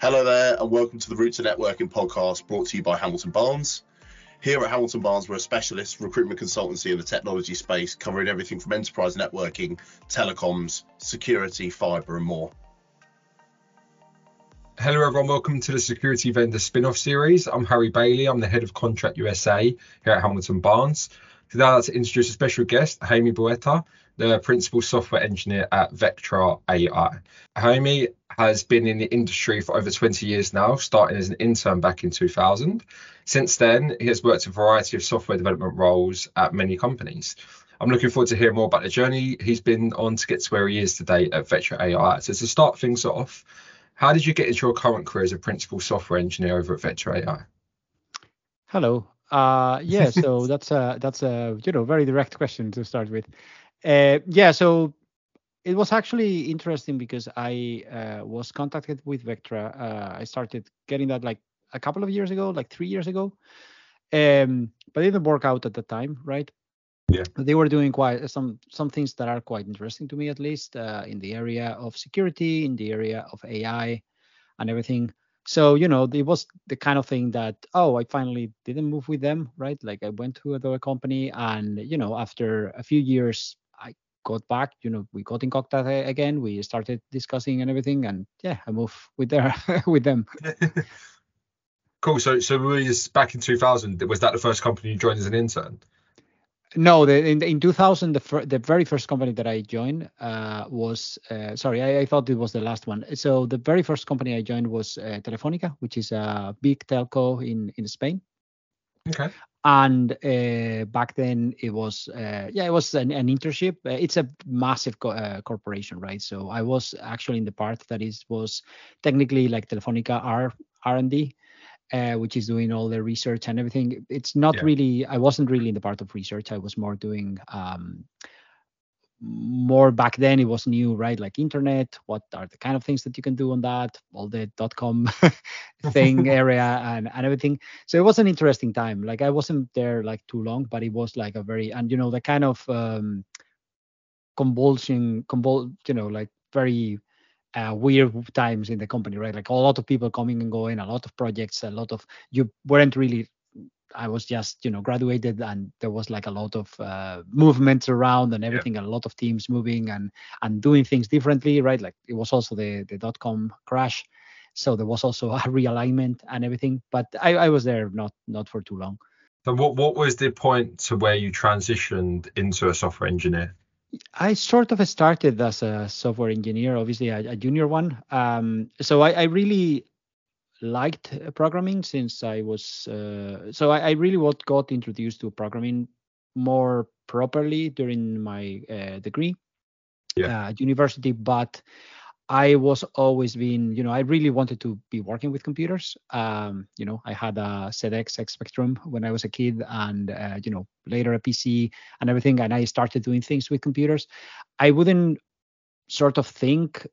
Hello there, and welcome to the Route to Networking podcast brought to you by Hamilton Barnes. Here at Hamilton Barnes, we're a specialist recruitment consultancy in the technology space, covering everything from enterprise networking, telecoms, security, fiber, and more. Hello, everyone. Welcome to the Security Vendor spin off series. I'm Harry Bailey. I'm the head of Contract USA here at Hamilton Barnes. Today, I'd like to introduce a special guest, Jaime Buelta, the principal software engineer at Vectra AI. Jaime has been in the industry for over 20 years now, starting as an intern back in 2000. Since then, he has worked a variety of software development roles at many companies. I'm looking forward to hearing more about the journey he's been on to get to where he is today at Vectra AI. So to start things off, how did you get into your current career as a principal software engineer over at Vectra AI? Hello, uh, yeah, so that's a that's a you know very direct question to start with. Uh, yeah, so it was actually interesting because I uh, was contacted with Vectra. Uh, I started getting that like a couple of years ago, like three years ago, um, but it didn't work out at the time, right? Yeah. They were doing quite some some things that are quite interesting to me, at least uh, in the area of security, in the area of AI, and everything. So you know, it was the kind of thing that oh, I finally didn't move with them, right? Like I went to another company, and you know, after a few years, got back. You know, we got in contact again. We started discussing and everything, and yeah, I moved with there with them. cool. So so we was back in 2000. Was that the first company you joined as an intern? No, the, in in 2000, the fir- the very first company that I joined uh, was uh, sorry, I, I, thought it was the last one. So the very first company I joined was uh, Telefonica, which is a big telco in in Spain. Okay. And uh, back then it was uh, yeah, it was an, an internship. Uh, it's a massive co- corporation, right? So I was actually in the part that is was technically like Telefonica R R and D uh, which is doing all the research and everything. It's not yeah. really. I wasn't really in the part of research. I was more doing um, more back then. It was new, right? Like internet. What are the kind of things that you can do on that? All the dot com thing area and and everything. So it was an interesting time. Like I wasn't there like too long, but it was like a very and you know the kind of um, convulsion, convul, you know, like very uh, weird times in the company, right? Like a lot of people coming and going, a lot of projects, a lot of you weren't really. I was just you know graduated and there was like a lot of uh, movements around and everything, yeah. a lot of teams moving and and doing things differently, right? Like it was also the the dot com crash, so there was also a realignment and everything. But I, I was there not not for too long. So what what was the point to where you transitioned into a software engineer? I sort of started as a software engineer, obviously a, a junior one. Um, so I, I, really liked programming since I was. Uh, so I, I, really what got introduced to programming more properly during my uh, degree yeah. uh, university. But I was always been, you know, I really wanted to be working with computers. Um, you know, I had a ZX X Spectrum when I was a kid, and uh, you know, later a PC and everything, and I started doing things with computers. I wouldn't sort of think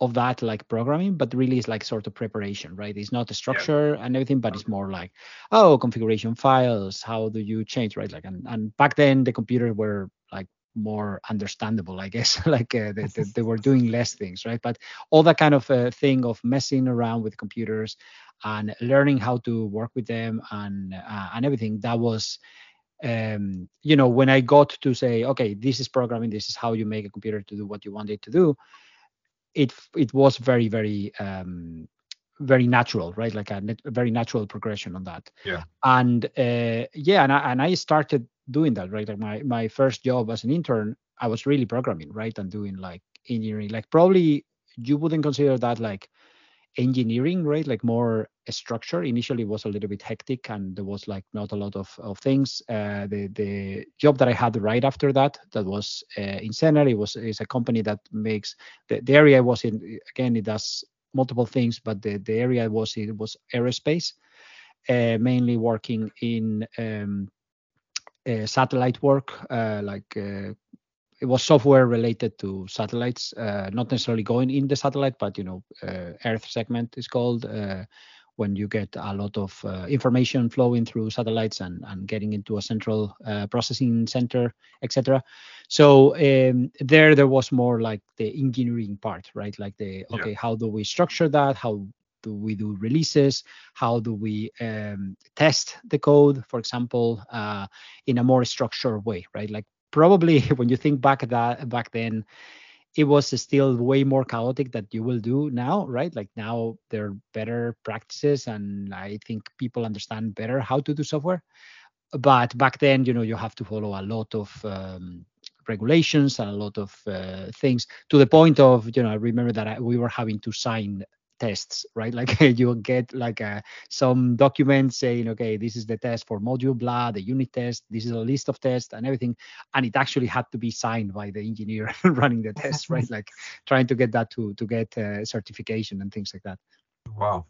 of that like programming, but really it's like sort of preparation, right? It's not the structure yeah. and everything, but it's more like, oh, configuration files, how do you change, right? Like, and, and back then the computers were like more understandable, I guess. like uh, they, they, they, were doing less things, right? But all that kind of uh, thing of messing around with computers and learning how to work with them and uh, and everything that was. Um, you know, when I got to say, okay, this is programming, this is how you make a computer to do what you want it to do, it it was very very um, very natural, right? Like a, a, very natural progression on that. Yeah. And uh, yeah, and I, and I started doing that, right? Like my my first job as an intern, I was really programming, right, and doing like engineering. Like probably you wouldn't consider that like engineering, right? Like more structure. Initially, was a little bit hectic, and there was like not a lot of, of things. Uh, the the job that I had right after that, that was uh, in Sener. It was is a company that makes the, the area I was in. Again, it does multiple things, but the the area was it was aerospace, uh, mainly working in um, uh, satellite work, uh, like uh, it was software related to satellites, not necessarily going in the satellite, but you know, Earth segment is called when you get a lot of uh, information flowing through satellites and, and getting into a central uh, processing center, etc. So um, there, there was more like the engineering part, right? Like the okay, yeah. how do we structure that? How do we do releases how do we um, test the code for example uh, in a more structured way right like probably when you think back that back then it was still way more chaotic that you will do now right? Like now there are better practices and i think people understand better how to do software. But back then you know you have to follow a lot of um, regulations and a lot of uh, things to the point of you know i remember that I, we were having to sign tests right like you get like a, uh, some document saying okay this is the test for module blah the unit test this is a list of tests and everything and it actually had to be signed by the engineer running the test right like trying to get that to to get uh, certification and things like that wow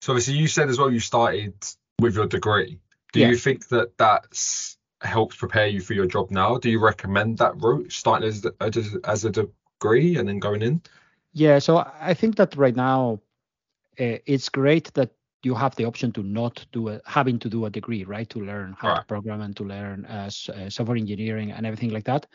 so obviously you said as well you started with your degree do yeah. you think that that's helps prepare you for your job now. Do you recommend that route, starting as, as, as a degree and then going in? Yeah, so I think that right now uh, it's great that you have the option to not do a, having to do a degree, right? To learn how right. to program and to learn uh, uh, software engineering and everything like that.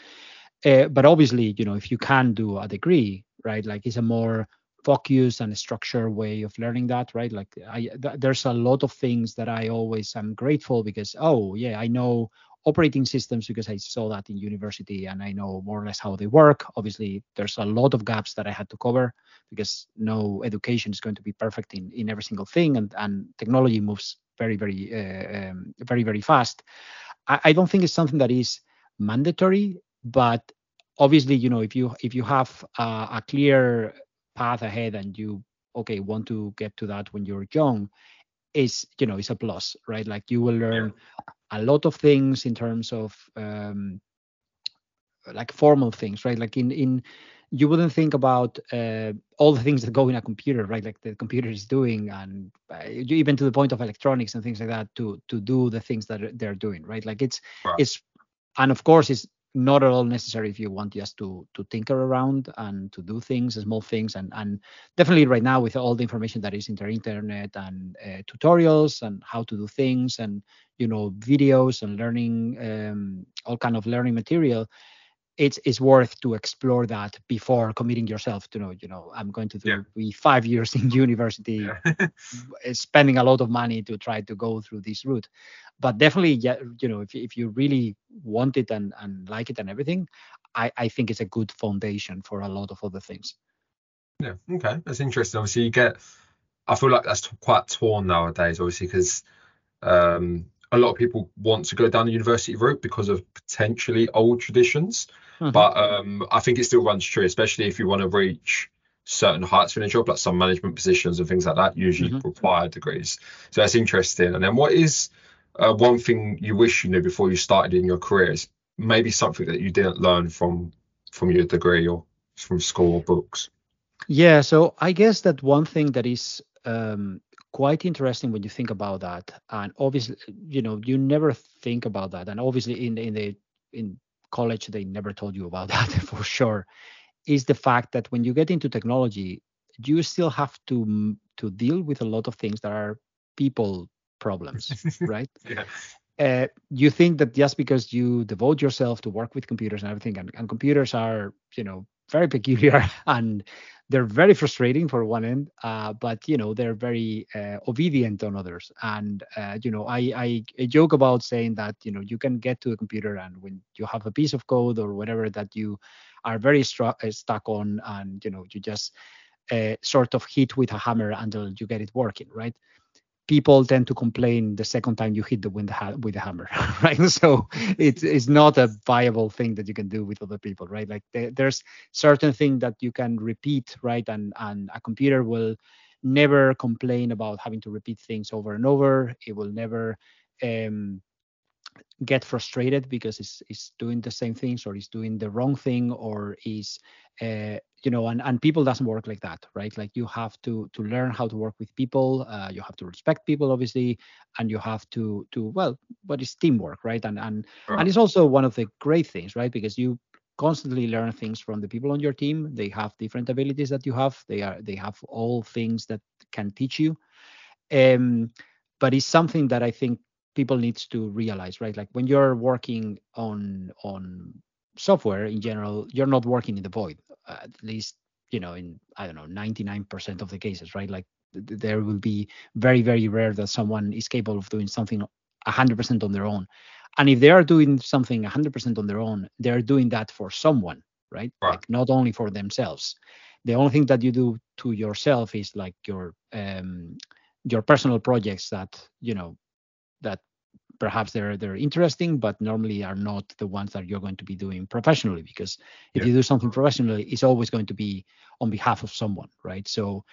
Uh, but obviously, you know, if you can do a degree, right, like it's a more focused and structured way of learning that, right? Like I, th- there's a lot of things that I always am grateful because, oh yeah, I know operating systems because I saw that in university and I know more or less how they work. Obviously, there's a lot of gaps that I had to cover because no education is going to be perfect in, in every single thing, and, and technology moves very, very, uh, um, very, very fast. I, I don't think it's something that is mandatory, but obviously, you know, if you if you have a, a clear path ahead and you okay want to get to that when you're young is you know is a plus right like you will learn a lot of things in terms of um, like formal things, right? Like in in you wouldn't think about uh, all the things that go in a computer, right? Like the computer is doing, and uh, even to the point of electronics and things like that to to do the things that they're doing, right? Like it's right. it's and of course it's not at all necessary if you want just to to tinker around and to do things small things and and definitely right now with all the information that is in the internet and uh, tutorials and how to do things and you know videos and learning um, all kind of learning material it's it's worth to explore that before committing yourself to know you know i'm going to do yeah. be five years in university yeah. spending a lot of money to try to go through this route but definitely yeah you know if, if you really want it and and like it and everything i i think it's a good foundation for a lot of other things yeah okay that's interesting obviously you get i feel like that's quite torn nowadays obviously because um a lot of people want to go down the university route because of potentially old traditions. Mm-hmm. But um, I think it still runs true, especially if you want to reach certain heights in a job, like some management positions and things like that, usually mm-hmm. require degrees. So that's interesting. And then what is uh, one thing you wish you knew before you started in your career? Is maybe something that you didn't learn from from your degree or from school or books. Yeah, so I guess that one thing that is um, quite interesting when you think about that and obviously you know you never think about that and obviously in in the in college they never told you about that for sure is the fact that when you get into technology you still have to to deal with a lot of things that are people problems right yeah. Uh, you think that just because you devote yourself to work with computers and everything and, and computers are you know very peculiar and they're very frustrating for one end, uh, but you know they're very uh, obedient on others. And uh, you know, I, I, joke about saying that you know you can get to a computer and when you have a piece of code or whatever that you are very stru- uh, stuck on, and you know you just uh, sort of hit with a hammer until you get it working, right? People tend to complain the second time you hit the wind ha- with the hammer, right? So it's it's not a viable thing that you can do with other people, right? Like there's certain thing that you can repeat, right? And and a computer will never complain about having to repeat things over and over. It will never um, get frustrated because it's, it's doing the same things or it's doing the wrong thing or is uh, you know and, and people doesn't work like that right? Like you have to to learn how to work with people uh, you have to respect people obviously and you have to to well but it's teamwork right? And and and it's also one of the great things right? Because you constantly learn things from the people on your team. They have different abilities that you have. They are they have all things that can teach you. Um but it's something that i think people needs to realize right? Like when you're working on on software in general you're not working in the void at least you know in i don't know 99% of the cases right? Like th- there will be very very rare that someone is capable of doing something 100% on their own. And if they are doing something 100% on their own they're doing that for someone right, Right. like not only for themselves. The only thing that you do to yourself is like your um your personal projects that you know that perhaps they're they're interesting but normally are not the ones that you're going to be doing professionally because if Yeah. you do something professionally it's always going to be on behalf of someone right so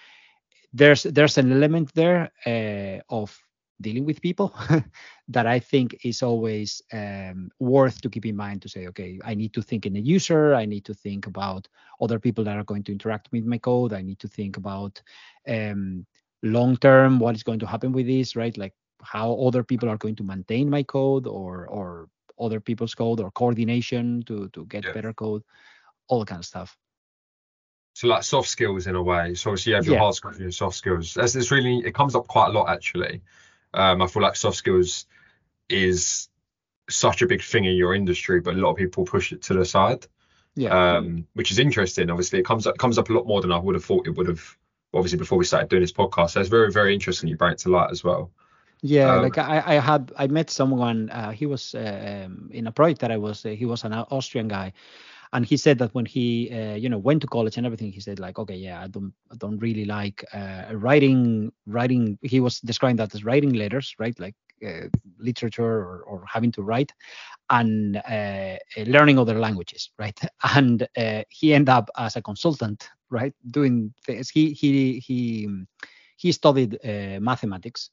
there's there's an element there uh, of dealing with people that I think is always um, worth to keep in mind to say, okay, I need to think in a user, I need to think about other people that are going to interact with my code, I need to think about um, long term what is going to happen with this, right? Like how other people are going to maintain my code or or other people's code or coordination to to get Yeah. better code, all kind of stuff. So like soft skills in a way. So obviously you have your Yeah. hard skills and your soft skills. That's it's really it comes up quite a lot actually. Um, I feel like soft skills is such a big thing in your industry, but a lot of people push it to the side. Yeah. Um, which is interesting. Obviously, it comes up comes up a lot more than I would have thought it would have. Obviously, before we started doing this podcast, so it's very very interesting. You bring it to light as well. Yeah, Um, like I, I had I met someone. Uh, he was uh, um, in a project that I was. Uh, he was an Austrian guy, and he said that when he uh, you know went to college and everything, he said like, okay, yeah, I don't I don't really like uh, writing writing. He was describing that as writing letters, right? Like uh, literature or, or having to write, and uh, learning other languages, right? And uh, he ended up as a consultant, right, doing things. He he he he studied uh, mathematics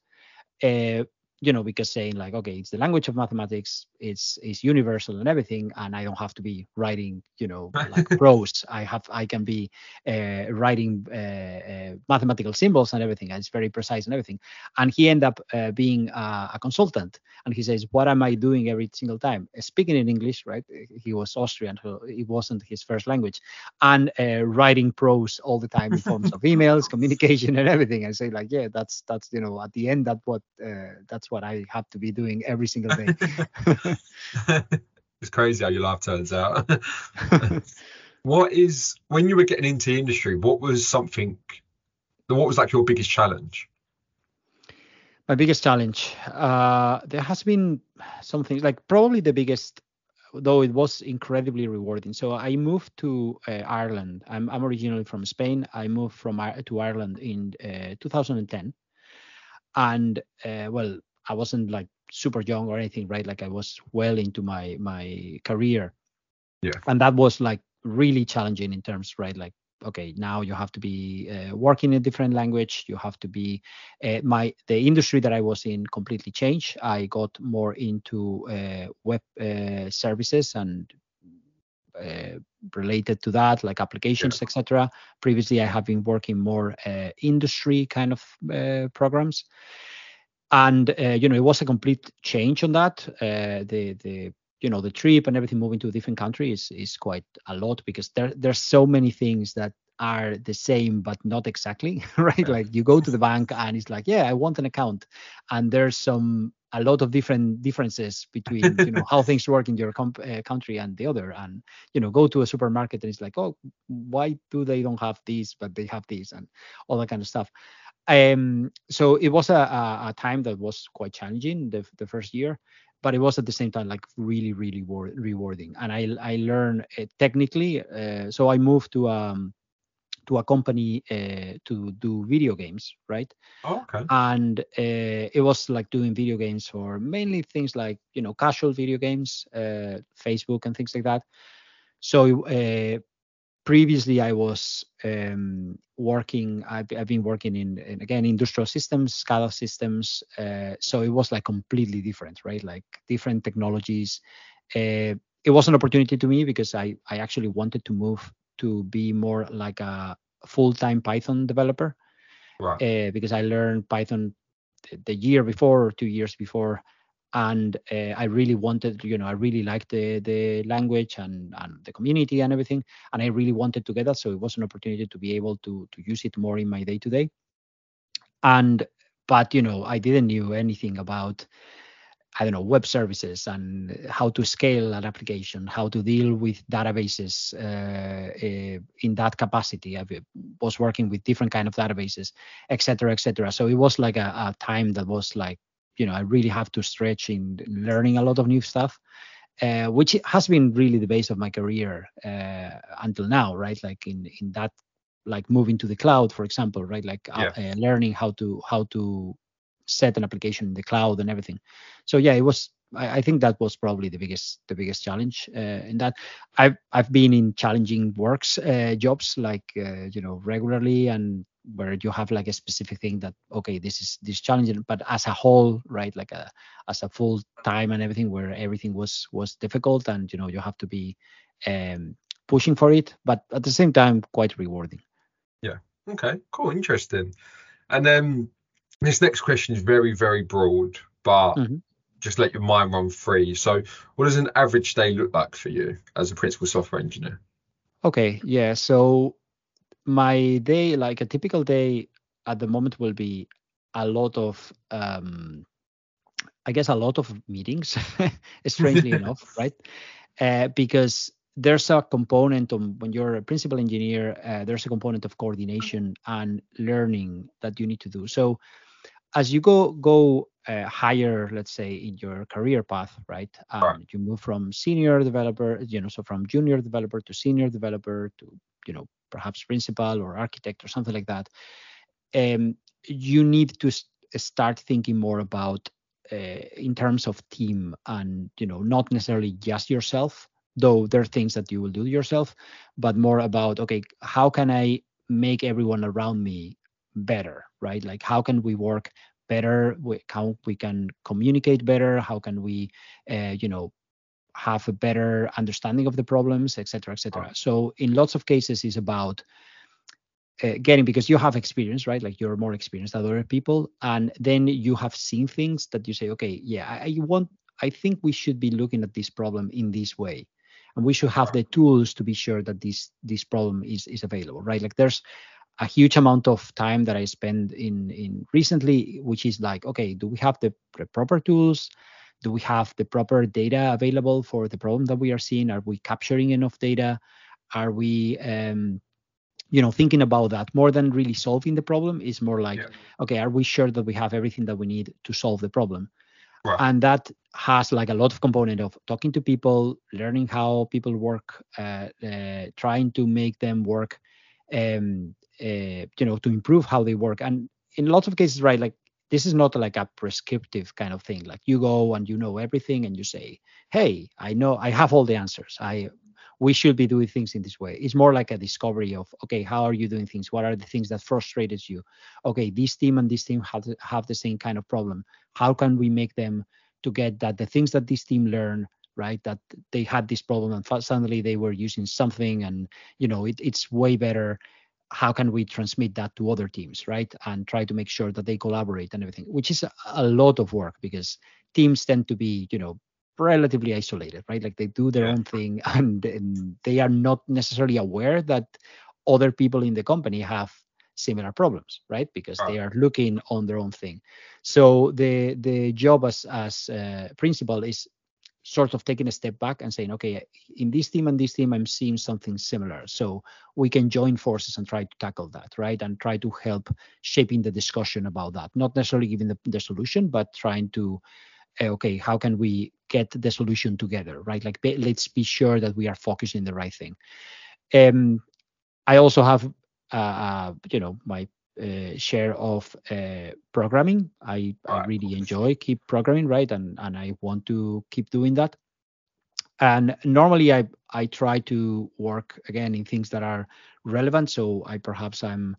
uh, you know, because saying like, okay, it's the language of mathematics, it's it's universal and everything, and I don't have to be writing, you know, like prose. I have I can be uh, writing uh, uh, mathematical symbols and everything, and it's very precise and everything. And he ended up uh, being a, a consultant, and he says, what am I doing every single time? Uh, Speaking in English, right? He was Austrian, so it wasn't his first language, and uh, writing prose all the time in forms of emails, communication, and everything. I say like, yeah, that's that's you know, at the end, that what uh, that's what I have to be doing every single day. it's crazy how your life turns out. what is when you were getting into the industry? What was something? What was like your biggest challenge? My biggest challenge, uh, there has been something like probably the biggest, though it was incredibly rewarding. So I moved to uh, Ireland. I'm, I'm originally from Spain. I moved from to Ireland in uh, 2010, and uh, well, I wasn't like super young or anything, right? Like I was well into my my career. Yeah. And that was like really challenging in terms, right? Like okay, now you have to be uh, working in a different language. You have to be uh, my the industry that I was in completely changed. I got more into uh, web uh, services and uh, related to that, like applications, etc. Previously, I have been working more uh, industry kind of uh, programs, and uh, you know it was a complete change on that. Uh, the the you know the trip and everything moving to a different country is is quite a lot because there there's so many things that are the same but not exactly right? Like you go to the bank and it's like yeah i want an account. And there's some a lot of different differences between you know how things work in your comp- uh, country and the other. And you know go to a supermarket and it's like oh why do they don't have this but they have this? And all that kind of stuff um so it was a, a, time that was quite challenging the, the first year but it was at the same time like really really war- rewarding. And i i learned uh, technically uh, so i moved to um to a company uh, to do video games right? Oh, okay. and uh, it was like doing video games for mainly things like you know casual video games uh, facebook and things like that. So uh, previously i was um, working I've, I've been working in, in again industrial systems SCADA systems uh, so it was like completely different right? Like different technologies. Uh, it was an opportunity to me because i i actually wanted to move to be more like a full-time python developer. Right. uh, because I learned Python the year before or two years before, and uh, I really wanted, you know, I really liked the the language and and the community and everything, and I really wanted to get that. So it was an opportunity to be able to to use it more in my day to day. And but you know, I didn't knew anything about I don't know, web services and how to scale an application, how to deal with databases uh, uh, in that capacity. I was working with different kind of databases, etc., etc. So it was like a, a, time that was like, you know, I really have to stretch in learning a lot of new stuff, uh, which has been really the base of my career uh, until now, right? Like in in that, like moving to the cloud, for example, right? Like uh, learning how to how to set an application in the cloud and everything. So yeah, it was. I, I think that was probably the biggest the biggest challenge uh, in that. I've I've been in challenging works uh, jobs like uh, you know regularly and where you have like a specific thing that okay this is this challenging but as a whole right like a as a full time and everything where everything was was difficult and you know you have to be um pushing for it but at the same time quite rewarding. Yeah. Okay. Cool. Interesting. And then this next question is very, very broad, but mm-hmm. Just let your mind run free. So, what does an average day look like for you as a principal software engineer? Okay, yeah. So, my day, like a typical day at the moment, will be a lot of, um, I guess, a lot of meetings, strangely enough, right? Uh, because there's a component of when you're a principal engineer, uh, there's a component of coordination and learning that you need to do. So, as you go go uh, higher, let's say in your career path, right? Um, right. You move from senior developer, you know, so from junior developer to senior developer to you know perhaps principal or architect or something like that. Um, you need to st- start thinking more about uh, in terms of team and you know not necessarily just yourself though there are things that you will do yourself but more about okay how can i make everyone around me better right like how can we work better how we can communicate better how can we uh, you know have a better understanding of the problems etc etc so in lots of cases it's about uh, getting because you have experience right? Like you're more experienced than other people and then you have seen things that you say okay yeah I, I want i think we should be looking at this problem in this way. And we should have the tools to be sure that this this problem is is available right? Like there's a huge amount of time that I spend in in recently, which is like, okay, do we have the, proper tools? Do we have the proper data available for the problem that we are seeing? Are we capturing enough data? Are we um, you know thinking about that more than really solving the problem is more like yeah. okay are we sure that we have everything that we need to solve the problem right. and that has like a lot of component of talking to people learning how people work uh, uh, trying to make them work um, uh, you know to improve how they work. And in lots of cases right like this is not like a prescriptive kind of thing. Like you go and you know everything and you say hey i know i have all the answers. I we should be doing things in this way. It's more like a discovery of okay how are you doing things? What are the things that frustrated you? Okay this team and this team have, have the same kind of problem. How can we make them to get that the things that this team learn right that they had this problem and suddenly they were using something and you know it, it's way better how can we transmit that to other teams right and try to make sure that they collaborate and everything which is a, lot of work because teams tend to be you know relatively isolated right? Like they do their yeah. own thing and, and they are not necessarily aware that other people in the company have similar problems right? Because they are looking on their own thing. So the the job as as uh, principal is sort of taking a step back and saying, okay, in this team and this team, I'm seeing something similar. So we can join forces and try to tackle that, right? And try to help shaping the discussion about that. Not necessarily giving the, the solution, but trying to, uh, okay, how can we get the solution together, right? Like let's be sure that we are focusing the right thing. Um, I also have, uh, uh, you know, my uh, share of uh, programming. I, I really enjoy keep programming, right? And and I want to keep doing that. And normally I I try to work again in things that are relevant. So I perhaps I'm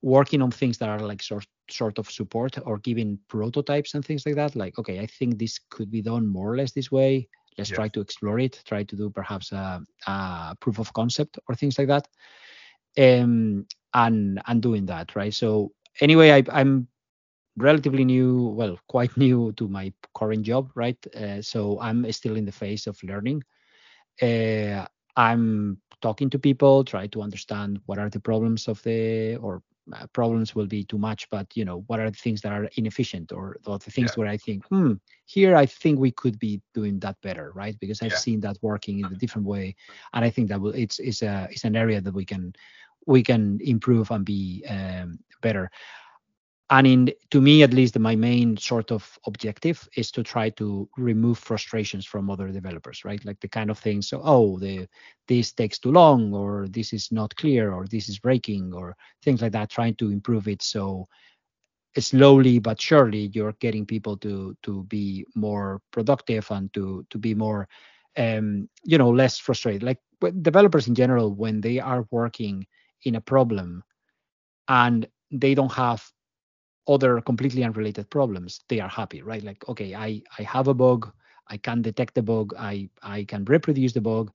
working on things that are like sort sort of support or giving prototypes and things like that. Like okay, I think this could be done more or less this way. Let's yes. try to explore it. Try to do perhaps a, a proof of concept or things like that. Um, and and doing that right so anyway I, i'm relatively new well quite new to my current job right uh, so i'm still in the phase of learning uh, i'm talking to people try to understand what are the problems of the or uh, problems will be too much but you know what are the things that are inefficient or, or the things Yeah. where i think hmm here i think we could be doing that better right because i've Yeah. seen that working in a different way and i think that will it's it's a it's an area that we can we can improve and be um, better. And in to me at least my main sort of objective is to try to remove frustrations from other developers right? Like the kind of things so oh the this takes too long or this is not clear or this is breaking or things like that trying to improve it. So slowly but surely you're getting people to to be more productive and to to be more um you know less frustrated. Like developers in general when they are working in a problem and they don't have other completely unrelated problems they are happy right? Like okay i i have a bug i can detect the bug i i can reproduce the bug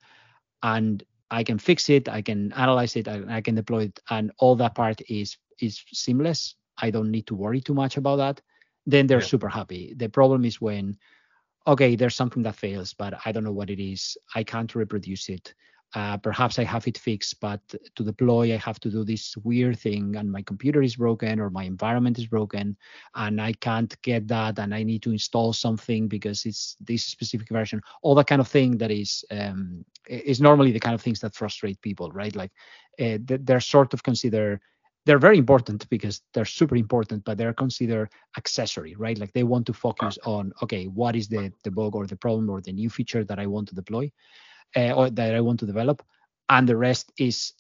and i can fix it i can analyze it and i can deploy it and all that part is is seamless. I don't need to worry too much about that. Then they're Yeah. super happy. The problem is when okay there's something that fails but i don't know what it is i can't reproduce it uh, perhaps i have it fixed but to deploy i have to do this weird thing and my computer is broken or my environment is broken and i can't get that and i need to install something because it's this specific version. All that kind of thing that is um, is normally the kind of things that frustrate people right? Like uh, they're sort of considered they're very important because they're super important but they're considered accessory right? Like they want to focus on okay what is the the bug or the problem or the new feature that i want to deploy uh, or that i want to develop and the rest is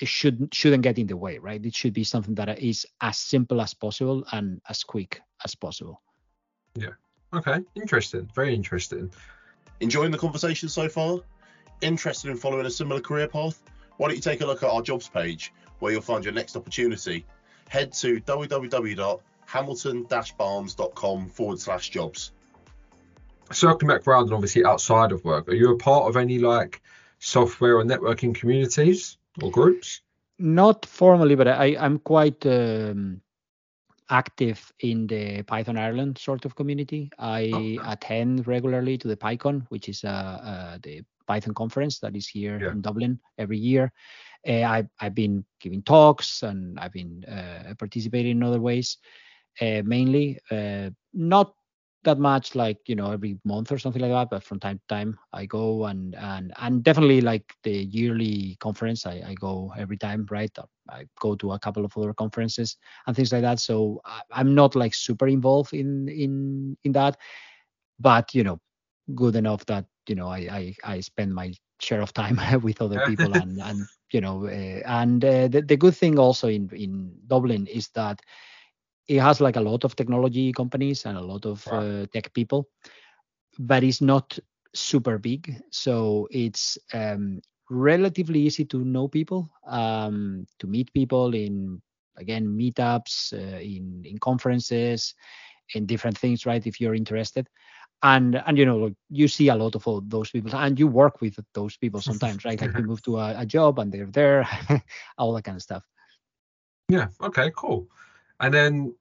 it shouldn't shouldn't get in the way right it should be something that is as simple as possible and as quick as possible Yeah. Okay, interesting. Very interesting. Enjoying the conversation so far? Interested in following a similar career path? Why don't you take a look at our jobs page where you'll find your next opportunity? Head to www.hamilton-barnes.com forward slash jobs. Circling back round and obviously outside of work, are you a part of any like software or networking communities or groups? not formally but i i'm quite um, active in the python ireland sort of community i Oh, nice. attend regularly to the pycon which is uh, uh, the python conference that is here Yeah. in dublin every year uh, I, i've been giving talks and i've been uh, participating in other ways uh, mainly uh, not that much like you know every month or something like that but from time to time i go and and and definitely like the yearly conference i, I go every time right? I go to a couple of other conferences and things like that. So I, i'm not like super involved in in in that but you know good enough that you know i i, I spend my share of time with other people and and you know uh, and uh, the, the good thing also in in dublin is that it has like a lot of technology companies and a lot of Right. uh, tech people but it's not super big so it's um, relatively easy to know people um, to meet people in again meetups uh, in in conferences in different things right if you're interested and and you know you see a lot of all those people and you work with those people sometimes right like you move to a, a job and they're there all that kind of stuff Yeah. Okay. Cool. And then,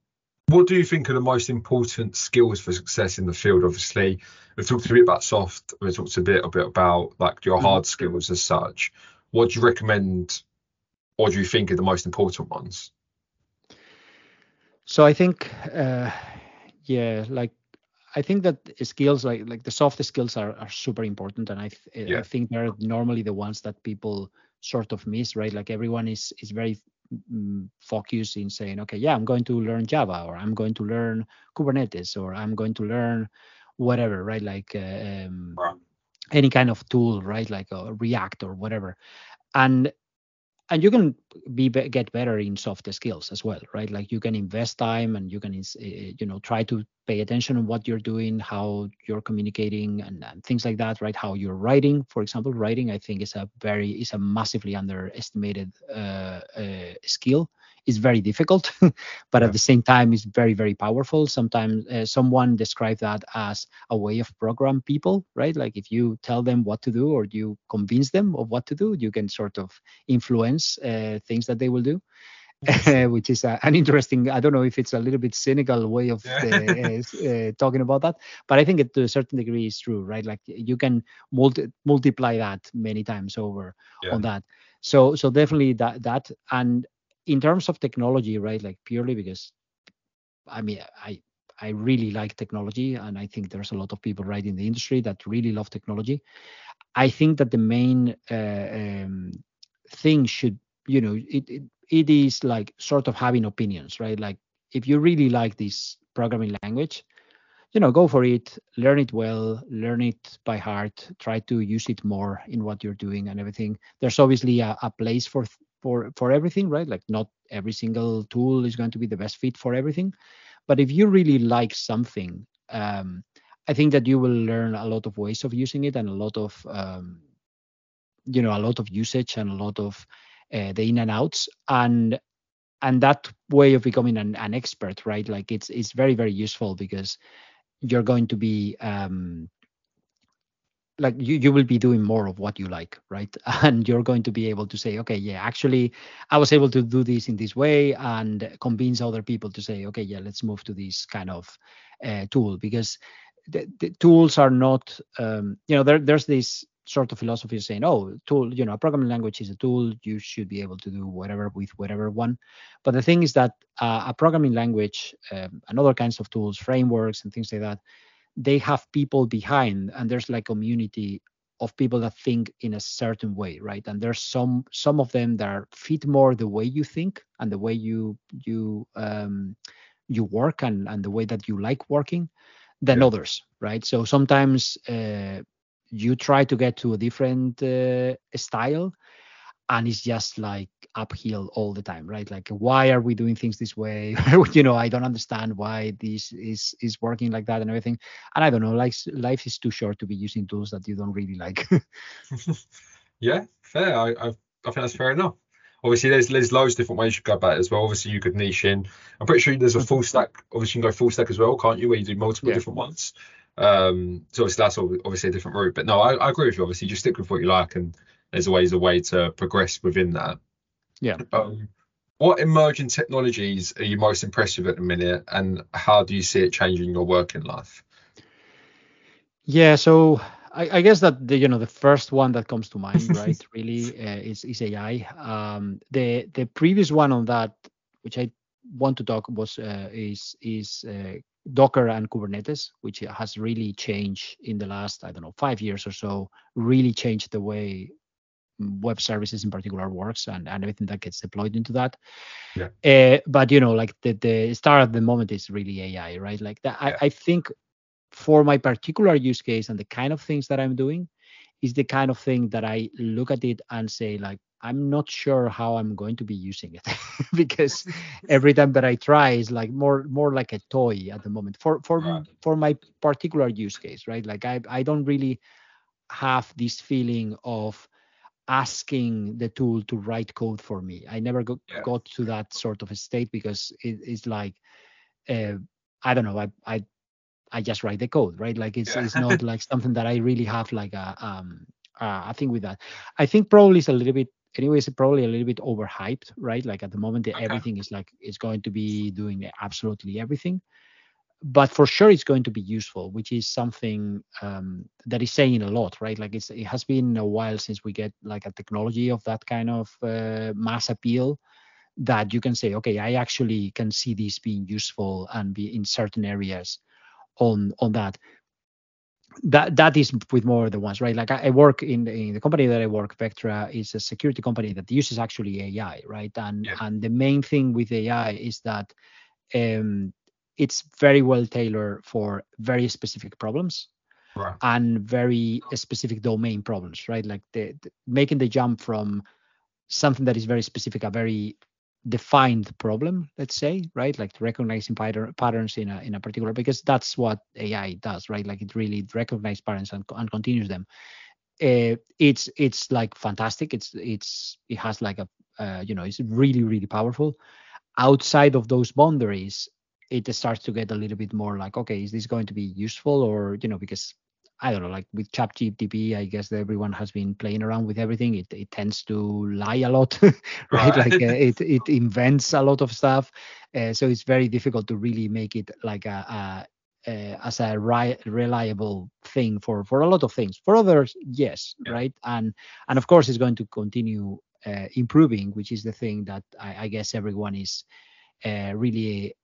what do you think are the most important skills for success in the field? Obviously, we've talked a bit about soft. We've talked a bit a bit about like your hard skills as such. What do you recommend, or do you think are the most important ones? so i think uh yeah like i think that skills like like the soft skills are, are super important and i th- Yeah. i think they're normally the ones that people sort of miss right like everyone is is very mm, focused in saying okay yeah i'm going to learn java or i'm going to learn kubernetes or i'm going to learn whatever right? Like uh, um, any kind of tool right? Like react or whatever. And and you can be get better in soft skills as well right? Like you can invest time and you can eh, you know try to pay attention on what you're doing how you're communicating and, and things like that right? How you're writing. For example writing i think is a very is a massively underestimated uh, uh, skill it's very difficult but Yeah. at the same time it's very very powerful sometimes uh, someone described that as a way of program people right like if you tell them what to do or you convince them of what to do you can sort of influence uh, things that they will do which is an interesting i don't know if it's a little bit cynical way of Yeah. uh, uh, talking about that but i think it to a certain degree is true right like you can multi- multiply that many times over Yeah. on that so so definitely that that and in terms of technology, right? Like purely because, I mean, I I really like technology, and I think there's a lot of people right in the industry that really love technology. I think that the main uh, um, thing should, you know, it, it it is like sort of having opinions, right? Like if you really like this programming language, you know, go for it, learn it well, learn it by heart, try to use it more in what you're doing and everything. There's obviously a, a place for for for everything, right? Like not every single tool is going to be the best fit for everything. But if you really like something, um, I think that you will learn a lot of ways of using it and a lot of um, you know a lot of usage and a lot of uh, the in and outs and and that way of becoming an, an expert right like it's it's very very useful because you're going to be um, like you, you will be doing more of what you like right? And you're going to be able to say okay yeah actually i was able to do this in this way and convince other people to say okay yeah let's move to this kind of uh, tool because the, the, tools are not um, you know there, there's this sort of philosophy saying oh tool you know a programming language is a tool you should be able to do whatever with whatever one. But the thing is that uh, a programming language um, and other kinds of tools frameworks and things like that they have people behind and there's like a community of people that think in a certain way right and there's some some of them that are fit more the way you think and the way you you um you work and and the way that you like working than yeah. others right so sometimes uh, you try to get to a different uh, style and it's just like uphill all the time right? Like why are we doing things this way? You know i don't understand why this is is working like that and everything. And i don't know like life is too short to be using tools that you don't really like. Yeah fair. I, I, I think that's fair enough. Obviously there's there's loads of different ways you could go about it as well. Obviously you could niche in. I'm pretty sure there's a full stack obviously you can go full stack as well can't you where you do multiple yeah. different ones? Um so obviously that's obviously a different route. But no I, I agree with you. Obviously just stick with what you like and there's always a way to progress within that. Yeah. Um, what emerging technologies are you most impressed with at the minute, and how do you see it changing your working life? Yeah, so I, I guess that the you know the first one that comes to mind, right, really uh, is is AI. Um, the the previous one on that, which I want to talk was uh, is is uh, Docker and Kubernetes, which has really changed in the last I don't know five years or so, really changed the way web services in particular works and, and everything that gets deployed into that. Yeah. Uh, but you know, like the the star at the moment is really AI, right? Like that. Yeah. I, I think for my particular use case and the kind of things that I'm doing is the kind of thing that I look at it and say like I'm not sure how I'm going to be using it because every time that I try is like more more like a toy at the moment for for right. for my particular use case, right? Like I I don't really have this feeling of asking the tool to write code for me. I never got, yeah. got to that sort of a state because it, it's like uh, I don't know. I I I just write the code, right? Like it's yeah. it's not like something that I really have like a um uh, I think with that. I think probably it's a little bit anyways probably a little bit overhyped, right? Like at the moment okay. everything is like it's going to be doing absolutely everything but for sure it's going to be useful which is something um, that is saying a lot right? Like it's it has been a while since we get like a technology of that kind of uh, mass appeal that you can say okay i actually can see this being useful and be in certain areas on on that. That that is with more of the ones right? Like i, I work in, in the company that i work vectra is a security company that uses actually ai right? And yeah. and the main thing with ai is that um, it's very well tailored for very specific problems right. and very specific domain problems, right? Like the, the, making the jump from something that is very specific, a very defined problem, let's say, right? Like recognizing pattern, patterns in a in a particular because that's what AI does, right? Like it really recognizes patterns and, and continues them. Uh, it's it's like fantastic. It's it's it has like a uh, you know it's really really powerful. Outside of those boundaries, it starts to get a little bit more like, okay, is this going to be useful or, you know, because I don't know, like with ChatGPT, I guess everyone has been playing around with everything. It, it tends to lie a lot, right? right. Like uh, it it invents a lot of stuff, uh, so it's very difficult to really make it like a, a uh, as a ri- reliable thing for for a lot of things. For others, yes, yeah. right? And and of course, it's going to continue uh, improving, which is the thing that I, I guess everyone is uh, really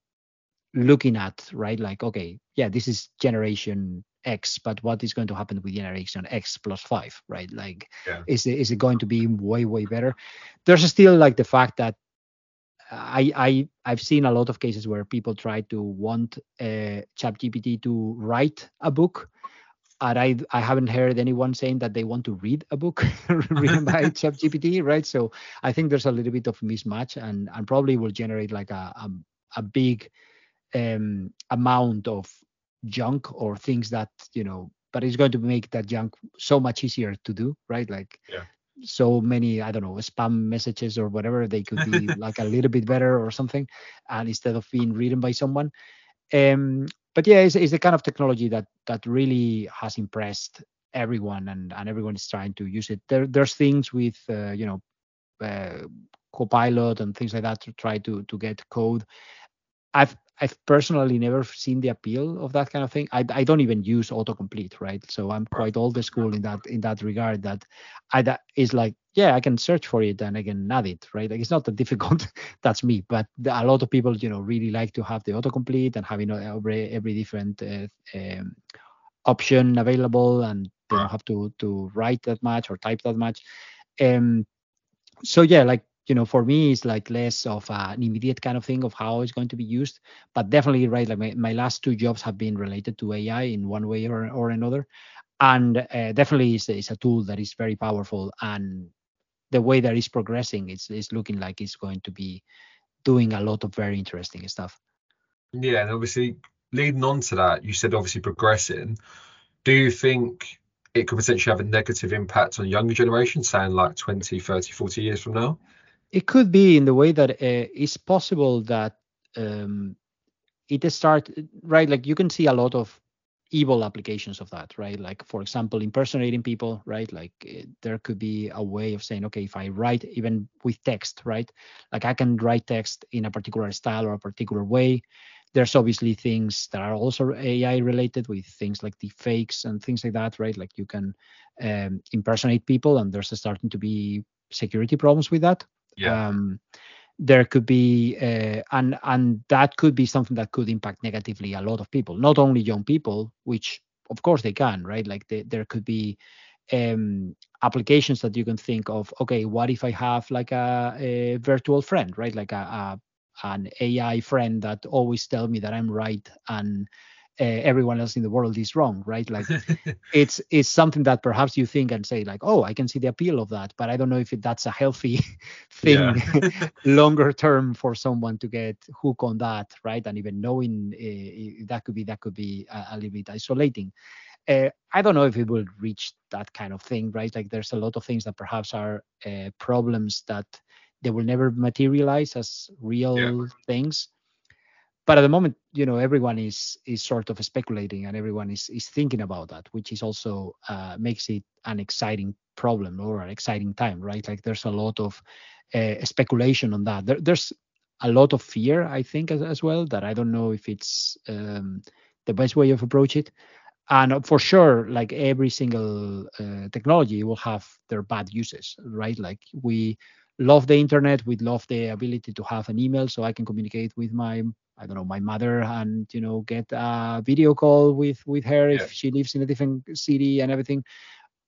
looking at, right? Like, okay, yeah, this is generation X, but what is going to happen with generation X plus five, right? Like, Yeah. is it, is it going to be way way better? There's still like the fact that I I I've seen a lot of cases where people try to want uh, ChatGPT to write a book, and I I haven't heard anyone saying that they want to read a book written by ChatGPT, right? So I think there's a little bit of mismatch, and and probably will generate like a a, a big um, amount of junk or things that you know, but it's going to make that junk so much easier to do, right? Like Yeah. so many I don't know spam messages or whatever they could be like a little bit better or something, and instead of being written by someone. Um, but yeah, it's, it's the kind of technology that that really has impressed everyone, and and everyone is trying to use it. There there's things with uh, you know uh, Copilot and things like that to try to to get code. I've I've personally never seen the appeal of that kind of thing. I, I don't even use autocomplete, right? So I'm quite old school in that in that regard. That I that is like yeah, I can search for it and I can add it, right? Like it's not that difficult. That's me, but a lot of people, you know, really like to have the autocomplete and having every every different uh, um, option available, and they don't have to to write that much or type that much. Um, so yeah, like you know, for me, it's like less of an immediate kind of thing of how it's going to be used, but definitely right. Like my, my last two jobs have been related to AI in one way or or another, and uh, definitely it's, it's a tool that is very powerful and the way that it's progressing, it's it's looking like it's going to be doing a lot of very interesting stuff. Yeah, and obviously leading on to that, you said obviously progressing. Do you think it could potentially have a negative impact on younger generation, saying like 20, 30, 40 years from now? It could be in the way that uh, it's possible that um, it start right. Like you can see a lot of evil applications of that, right? Like for example, impersonating people, right? Like uh, there could be a way of saying, okay, if I write even with text, right? Like I can write text in a particular style or a particular way. There's obviously things that are also AI related with things like the fakes and things like that, right? Like you can um, impersonate people, and there's starting to be security problems with that. Yeah. Um, there could be uh, and and that could be something that could impact negatively a lot of people not only young people which of course they can right like they, there could be um applications that you can think of okay what if i have like a, a virtual friend right like a, a an ai friend that always tell me that i'm right and uh, everyone else in the world is wrong right? Like it's it's something that perhaps you think and say like oh i can see the appeal of that but i don't know if it, that's a healthy thing longer term for someone to get hooked on that right? And even knowing uh, that could be that could be a, a little bit isolating. Uh, i don't know if it will reach that kind of thing right? Like there's a lot of things that perhaps are uh, problems that they will never materialize as real Yeah. things but at the moment you know everyone is is sort of speculating and everyone is is thinking about that which is also uh, makes it an exciting problem or an exciting time right? Like there's a lot of uh, speculation on that. There, there's a lot of fear i think as, as well that i don't know if it's um, the best way of approach it. And for sure like every single uh, technology will have their bad uses right? Like we love the internet we love the ability to have an email so i can communicate with my I don't know my mother and you know get a video call with with her Yeah. if she lives in a different city and everything.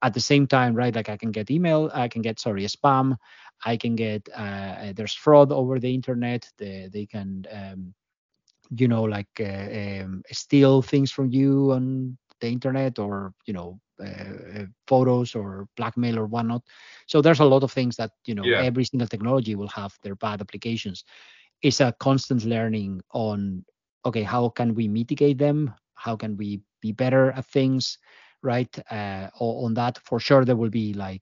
At the same time, right? Like I can get email, I can get sorry spam, I can get uh, uh, there's fraud over the internet. They they can um, you know like uh, um, steal things from you on the internet or you know uh, uh, photos or blackmail or whatnot. So there's a lot of things that you know Yeah. every single technology will have their bad applications it's a constant learning on okay how can we mitigate them how can we be better at things right uh, on that for sure there will be like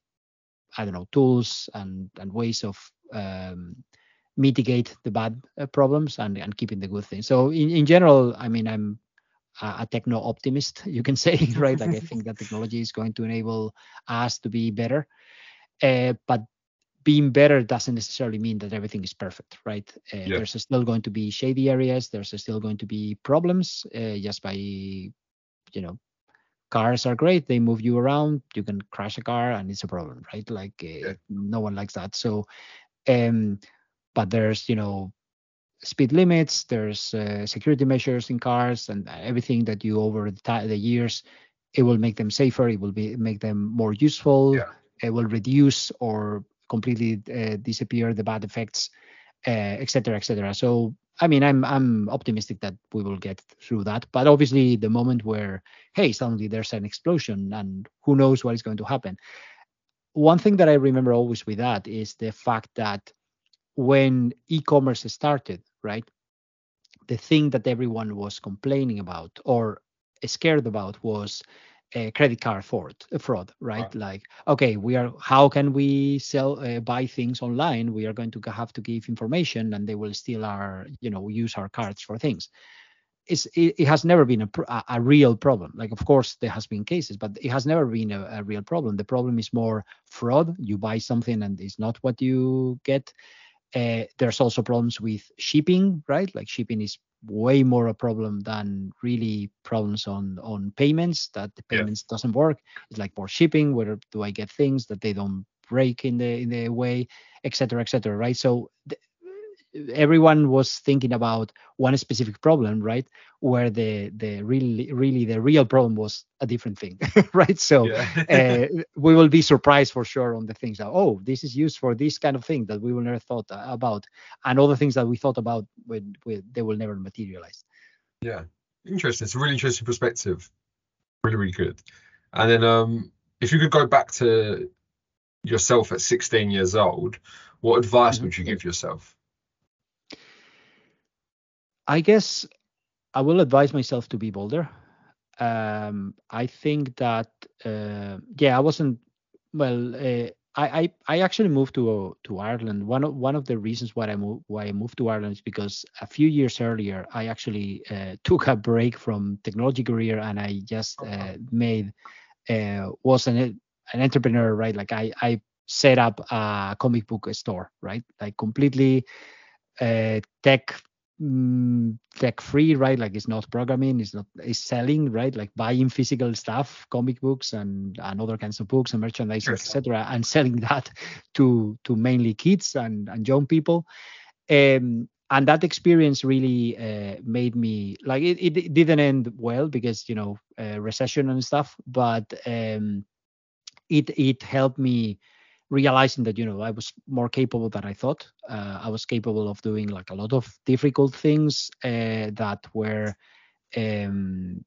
i don't know tools and and ways of um, mitigate the bad uh, problems and and keeping the good things so in, in general i mean i'm a, techno optimist you can say right like i think that technology is going to enable us to be better uh, but being better doesn't necessarily mean that everything is perfect, right? Uh, Yeah. There's still going to be shady areas. There's still going to be problems uh, just by, you know, cars are great they move you around you can crash a car and it's a problem right like uh, Yeah. no one likes that so um but there's you know speed limits there's uh, security measures in cars and everything that you over the, the years it will make them safer it will be make them more useful Yeah. it will reduce or completely uh, disappear the bad effects uh, etc. et. So, I mean, I'm I'm optimistic that we will get through that. But obviously, the moment where hey, suddenly there's an explosion and who knows what is going to happen. One thing that I remember always with that is the fact that when e-commerce started, right, the thing that everyone was complaining about or scared about was uh, credit card fraud, fraud, right? Right. Like, okay, we are. How can we sell, uh, buy things online? We are going to have to give information, and they will steal our, you know, use our cards for things. It's, it, it has never been a, a, a real problem. Like, of course, there has been cases, but it has never been a, a real problem. The problem is more fraud. You buy something and it's not what you get. Uh, there's also problems with shipping, right? Like shipping is way more a problem than really problems on on payments that the Yeah. payments doesn't work it's like more shipping where do i get things that they don't break in the in the way etc cetera, etc cetera, right so th- everyone was thinking about one specific problem right where the the really really the real problem was a different thing right so Yeah. uh, we will be surprised for sure on the things that oh this is used for this kind of thing that we will never thought about and all the things that we thought about when, when they will never materialize Yeah, interesting. It's a really interesting perspective. Really, really good. And then, um, if you could go back to yourself at 16 years old, what advice Mhm. would you give yourself? I guess i will advise myself to be bolder um i think that uh, yeah i wasn't well uh, I, I I actually moved to to Ireland. One of one of the reasons why I moved why I moved to Ireland is because a few years earlier I actually uh, took a break from technology career and I just uh, made uh, was an an entrepreneur, right? Like I I set up a comic book store, right? Like completely uh, tech mm, tech free, right? Like it's not programming, it's not it's selling, right? Like buying physical stuff, comic books and and other kinds of books and merchandise, Sure. etc., and selling that to to mainly kids and and young people. Um, and that experience really uh, made me like it, it, didn't end well because you know uh, recession and stuff, but um, it it helped me realizing that you know I was more capable than I thought. Uh, I was capable of doing like a lot of difficult things uh, that were, um,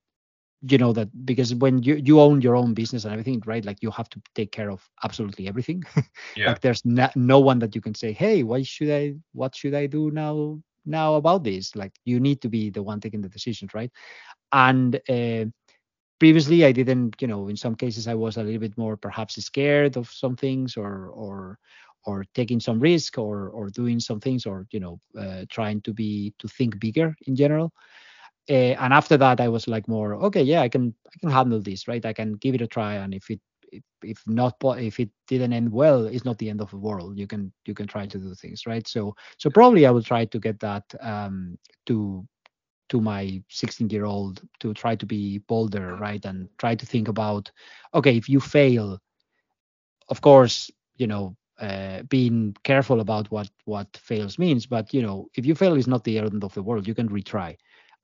you know, that because when you you own your own business and everything, right? Like you have to take care of absolutely everything. Yeah. like there's no, no one that you can say, hey, why should I? What should I do now? Now about this? Like you need to be the one taking the decisions, right? And uh, previously i didn't you know in some cases i was a little bit more perhaps scared of some things or or or taking some risk or or doing some things or you know uh, trying to be to think bigger in general. Uh, and after that i was like more okay yeah i can i can handle this right? I can give it a try and if it if, if not if it didn't end well it's not the end of the world. You can you can try to do things right? So so probably i will try to get that um to to my 16 year old to try to be bolder right and try to think about okay if you fail of course you know uh, being careful about what what fails means but you know if you fail is not the end of the world you can retry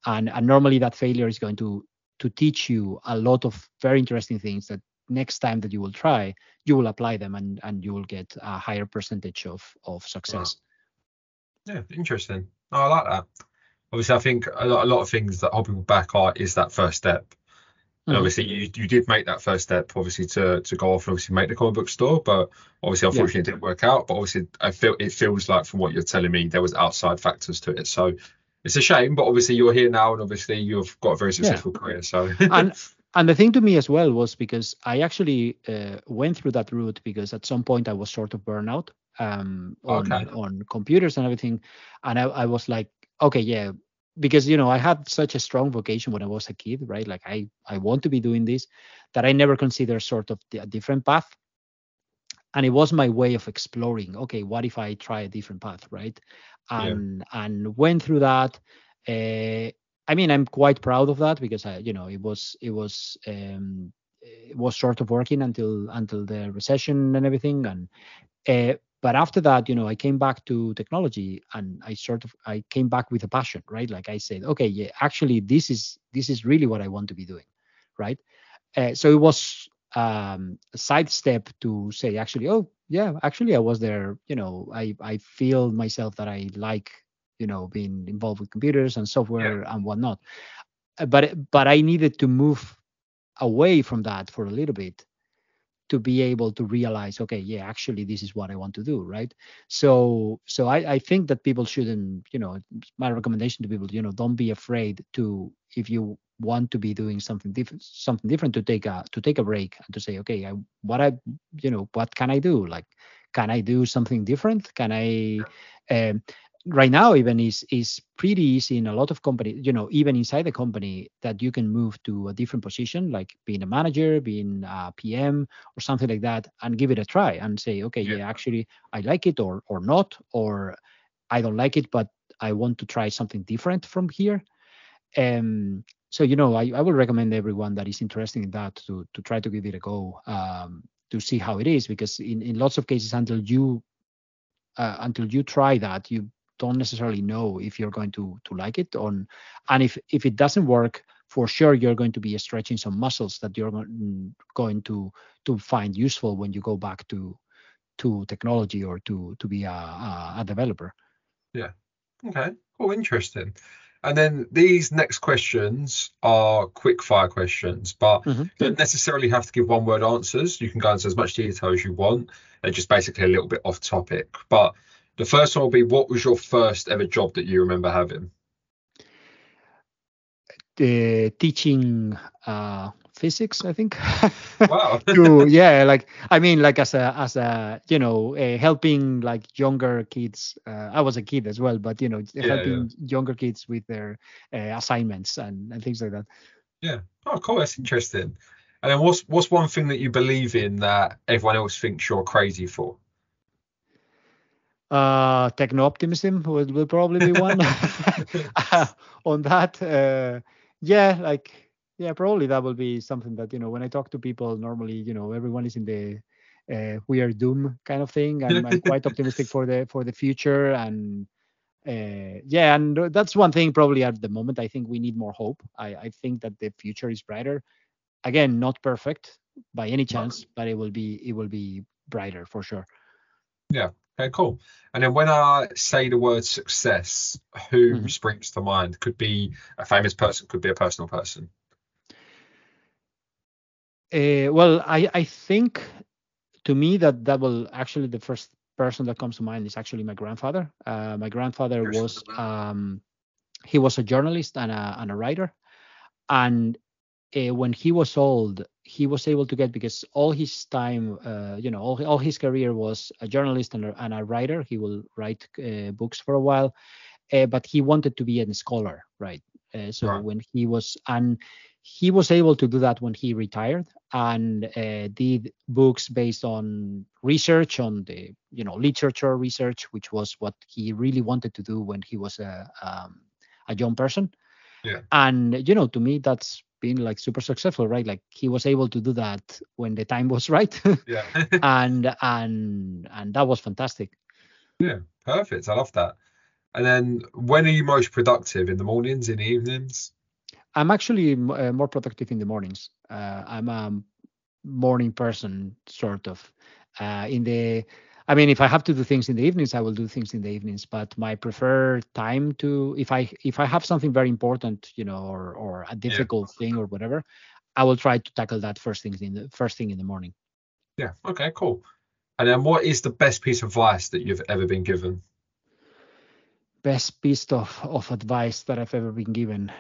and and normally that failure is going to to teach you a lot of very interesting things that next time that you will try you will apply them and and you will get a higher percentage of of success Yeah, interesting. Oh, I like that. Obviously, I think a lot, a lot of things that hold people back are is that first step. And Mhm. obviously, you, you did make that first step, obviously, to to go off and obviously make the comic book store, but obviously, unfortunately, it didn't work out. But obviously, I feel it feels like from what you're telling me, there was outside factors to it. So it's a shame, but obviously, you're here now, and obviously, you've got a very successful career. So and and the thing to me as well was because I actually uh, went through that route because at some point I was sort of burnout um, on Okay. on computers and everything, and I, I was like, okay, yeah, because you know I had such a strong vocation when I was a kid, right? Like I I want to be doing this, that I never considered sort of a different path, and it was my way of exploring. Okay, what if I try a different path, right? Yeah. And and went through that. Uh, I mean, I'm quite proud of that because I, you know, it was it was um, it was sort of working until until the recession and everything, and uh, but after that, you know, I came back to technology and I sort of I came back with a passion, right? Like I said, okay, yeah, actually, this is this is really what I want to be doing, right? Uh, so it was um, a sidestep to say, actually, oh yeah, actually, I was there. You know, I I feel myself that I like you know being involved with computers and software yeah. and whatnot uh, but but i needed to move away from that for a little bit to be able to realize okay yeah actually this is what i want to do right? So so i i think that people shouldn't you know my recommendation to people you know don't be afraid to if you want to be doing something different something different to take a to take a break and to say okay I, what i you know what can i do? Like can i do something different? Can i um, right now even is is pretty easy in a lot of companies you know even inside the company that you can move to a different position like being a manager being a pm or something like that and give it a try and say okay yeah, yeah actually i like it or or not or i don't like it but i want to try something different from here. Um so you know i, I would recommend everyone that is interested in that to to try to give it a go um to see how it is because in in lots of cases until you uh, until you try that you don't necessarily know if you're going to to like it on and if if it doesn't work for sure you're going to be stretching some muscles that you're going to to find useful when you go back to to technology or to to be a, a, a developer yeah okay cool interesting and then these next questions are quick fire questions, but mm-hmm. don't necessarily have to give one word answers. You can go into as much detail as you want. They're just basically a little bit off topic. But the first one will be what was your first ever job that you remember having? Teaching uh, physics, I think. Wow. to, yeah, like I mean, like as a as a you know uh, helping like younger kids. Uh, I was a kid as well, but you know yeah, helping yeah. younger kids with their uh, assignments and, and things like that. Yeah. Oh, cool. That's interesting. And then what's what's one thing that you believe in that everyone else thinks you're crazy for? Uh, techno optimism will, will probably be one on that. Uh, yeah, like yeah, probably that will be something that you know when I talk to people normally, you know, everyone is in the uh, we are doom kind of thing. I'm, I'm quite optimistic for the for the future and uh, yeah, and that's one thing probably at the moment. I think we need more hope. I, I think that the future is brighter. Again, not perfect by any chance, but it will be it will be brighter for sure. Yeah, Okay, cool. And then when I say the word success, who mm-hmm. springs to mind? Could be a famous person, could be a personal person. Uh, well, I, I think to me that that will actually the first person that comes to mind is actually my grandfather. Uh, my grandfather was um, he was a journalist and a, and a writer, and uh, when he was old, he was able to get because all his time, uh, you know, all, all his career was a journalist and a, and a writer. He will write uh, books for a while, uh, but he wanted to be a scholar, right? Uh, so right. when he was and he was able to do that when he retired and uh, did books based on research on the you know literature research, which was what he really wanted to do when he was a um, a young person. Yeah. And you know, to me, that's been like super successful, right? Like he was able to do that when the time was right. yeah. and and and that was fantastic. Yeah, perfect. I love that. And then when are you most productive? In the mornings, in the evenings? I'm actually uh, more productive in the mornings. Uh, I'm a morning person, sort of. Uh, in the I mean, if I have to do things in the evenings, I will do things in the evenings. But my preferred time to, if I if I have something very important, you know, or or a difficult yeah. thing or whatever, I will try to tackle that first things in the first thing in the morning. Yeah. Okay. Cool. And then, what is the best piece of advice that you've ever been given? Best piece of of advice that I've ever been given.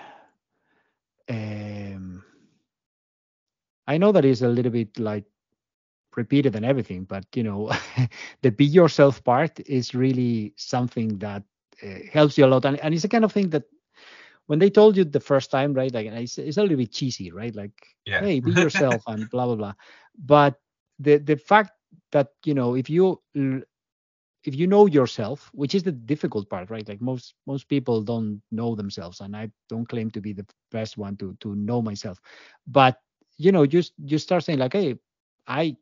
Um, I know that is a little bit like repeated and everything but you know the be yourself part is really something that uh, helps you a lot. And, and it's the kind of thing that when they told you the first time right like it's, it's a little bit cheesy right? Like yeah. hey be yourself and blah blah blah. But the the fact that you know if you if you know yourself which is the difficult part right? Like most most people don't know themselves and i don't claim to be the best one to to know myself. But you know just you start saying like hey i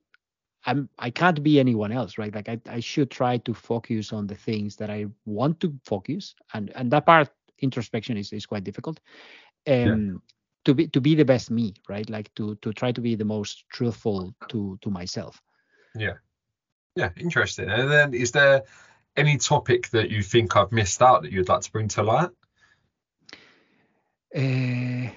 i'm i can't be anyone else right like i, I should try to focus on the things that i want to focus and and that part introspection is, is quite difficult um yeah. to be to be the best me right like to to try to be the most truthful to to myself yeah yeah, interesting. And then is there any topic that you think I've missed out that you'd like to bring to light? Uh,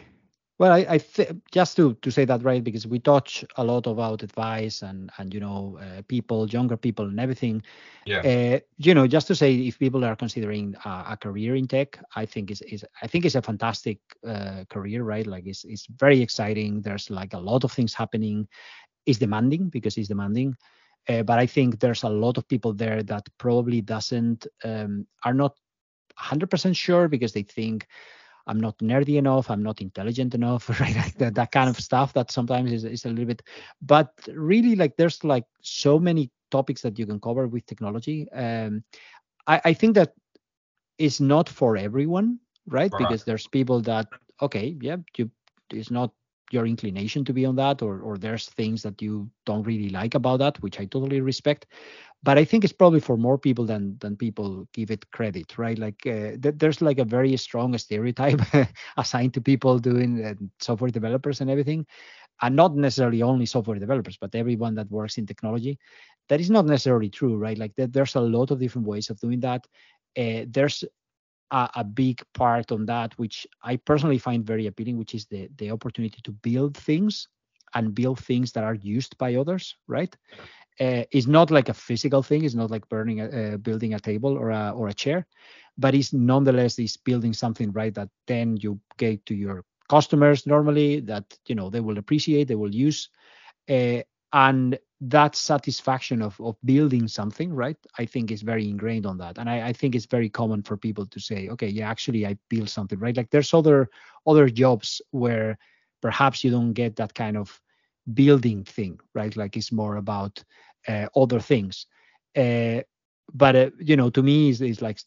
well, I, I th- just to to say that right because we touch a lot about advice and and you know uh, people, younger people, and everything. Yeah. Uh, you know, just to say if people are considering a, a career in tech, I think is is I think it's a fantastic uh, career, right? Like it's it's very exciting. There's like a lot of things happening. It's demanding because it's demanding. Uh, but I think there's a lot of people there that probably doesn't um, are not 100% sure because they think I'm not nerdy enough, I'm not intelligent enough, right? Like that, that kind of stuff that sometimes is, is a little bit. But really, like there's like so many topics that you can cover with technology. Um, I, I think that it's not for everyone, right? right? Because there's people that okay, yeah, you it's not your inclination to be on that or or there's things that you don't really like about that which i totally respect but i think it's probably for more people than than people give it credit right like uh, th- there's like a very strong stereotype assigned to people doing uh, software developers and everything and not necessarily only software developers but everyone that works in technology that is not necessarily true right like th- there's a lot of different ways of doing that uh, there's a, a, big part on that, which I personally find very appealing, which is the the opportunity to build things and build things that are used by others. Right? Uh, it's not like a physical thing. It's not like burning, a, uh, building a table or a or a chair, but it's nonetheless is building something right that then you get to your customers normally that you know they will appreciate, they will use, uh, and that satisfaction of, of building something right i think is very ingrained on that and I, I think it's very common for people to say okay yeah actually i built something right like there's other other jobs where perhaps you don't get that kind of building thing right? Like it's more about uh, other things. Uh, but uh, you know to me is is like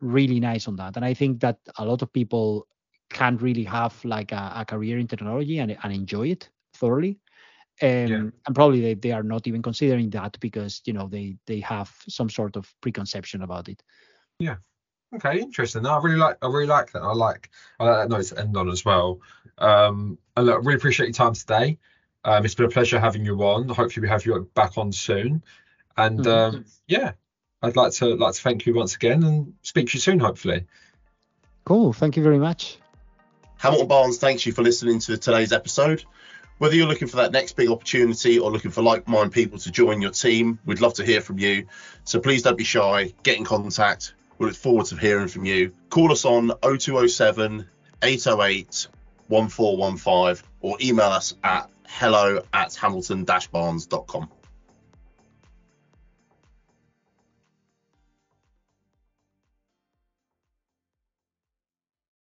really nice on that. And i think that a lot of people can't really have like a, a career in technology and, and enjoy it thoroughly. Um, yeah. and probably they, they are not even considering that because you know they they have some sort of preconception about it. Yeah. Okay interesting. No, i really like i really like that. I like i like that note to end on as well. Um look, I really appreciate your time today um it's been a pleasure having you on hopefully we have you back on soon and mm-hmm. um yeah i'd like to like to thank you once again and speak to you soon hopefully cool thank you very much hamilton barnes thanks you for listening to today's episode whether you're looking for that next big opportunity or looking for like minded people to join your team, we'd love to hear from you. So please don't be shy, get in contact. We look forward to hearing from you. Call us on 0207 808 1415 or email us at hello at hamilton barnes.com.